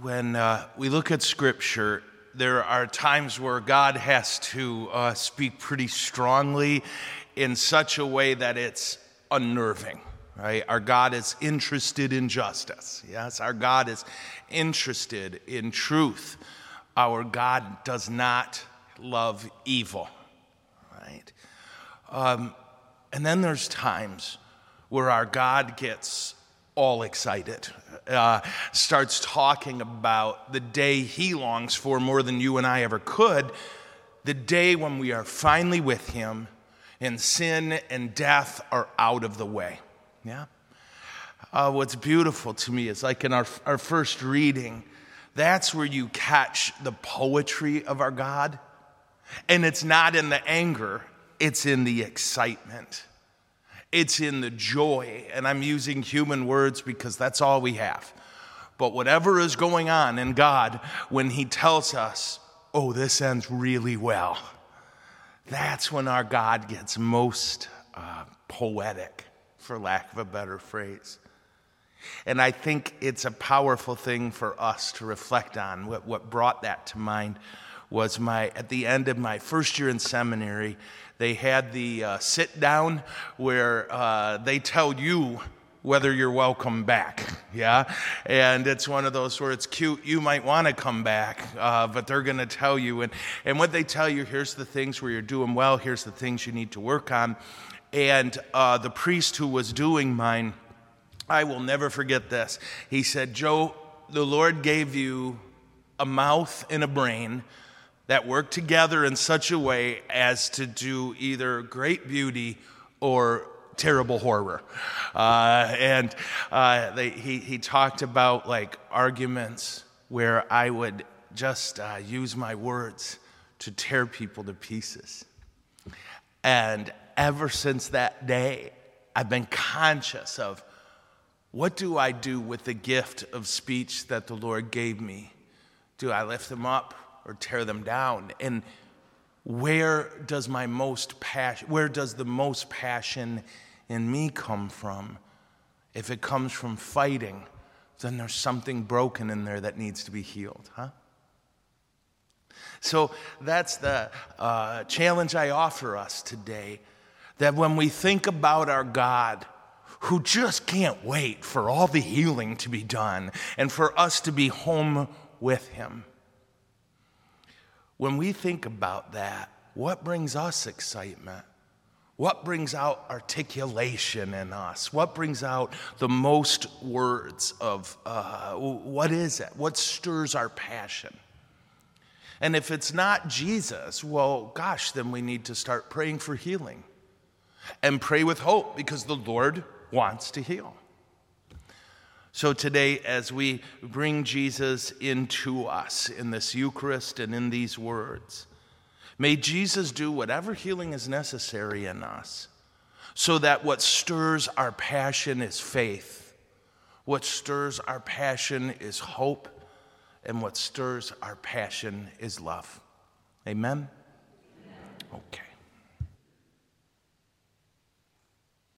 when uh, we look at Scripture, there are times where God has to uh, speak pretty strongly in such a way that it's unnerving. Right? Our God is interested in justice. Yes, our God is interested in truth. Our God does not love evil. Right? Um, and then there's times where our God gets all excited, uh, starts talking about the day he longs for more than you and I ever could, the day when we are finally with him and sin and death are out of the way. Yeah? Uh, what's beautiful to me is like in our, our first reading, that's where you catch the poetry of our God. And it's not in the anger, it's in the excitement. It's in the joy, and I'm using human words because that's all we have. But whatever is going on in God, when He tells us, oh, this ends really well, that's when our God gets most uh, poetic, for lack of a better phrase. And I think it's a powerful thing for us to reflect on. What, what brought that to mind was my, at the end of my first year in seminary, they had the uh, sit down where uh, they tell you whether you're welcome back. Yeah? And it's one of those where it's cute. You might want to come back, uh, but they're going to tell you. And, and what they tell you here's the things where you're doing well, here's the things you need to work on. And uh, the priest who was doing mine, I will never forget this. He said, Joe, the Lord gave you a mouth and a brain that work together in such a way as to do either great beauty or terrible horror. Uh, and uh, they, he, he talked about like arguments where I would just uh, use my words to tear people to pieces. And ever since that day, I've been conscious of what do I do with the gift of speech that the Lord gave me? Do I lift them up? Or tear them down. And where does my most passion, where does the most passion in me come from? If it comes from fighting, then there's something broken in there that needs to be healed, huh? So that's the uh, challenge I offer us today that when we think about our God, who just can't wait for all the healing to be done and for us to be home with Him, when we think about that, what brings us excitement? What brings out articulation in us? What brings out the most words of uh, what is it? What stirs our passion? And if it's not Jesus, well, gosh, then we need to start praying for healing and pray with hope because the Lord wants to heal. So today, as we bring Jesus into us in this Eucharist and in these words, may Jesus do whatever healing is necessary in us so that what stirs our passion is faith, what stirs our passion is hope, and what stirs our passion is love. Amen? Amen. Okay.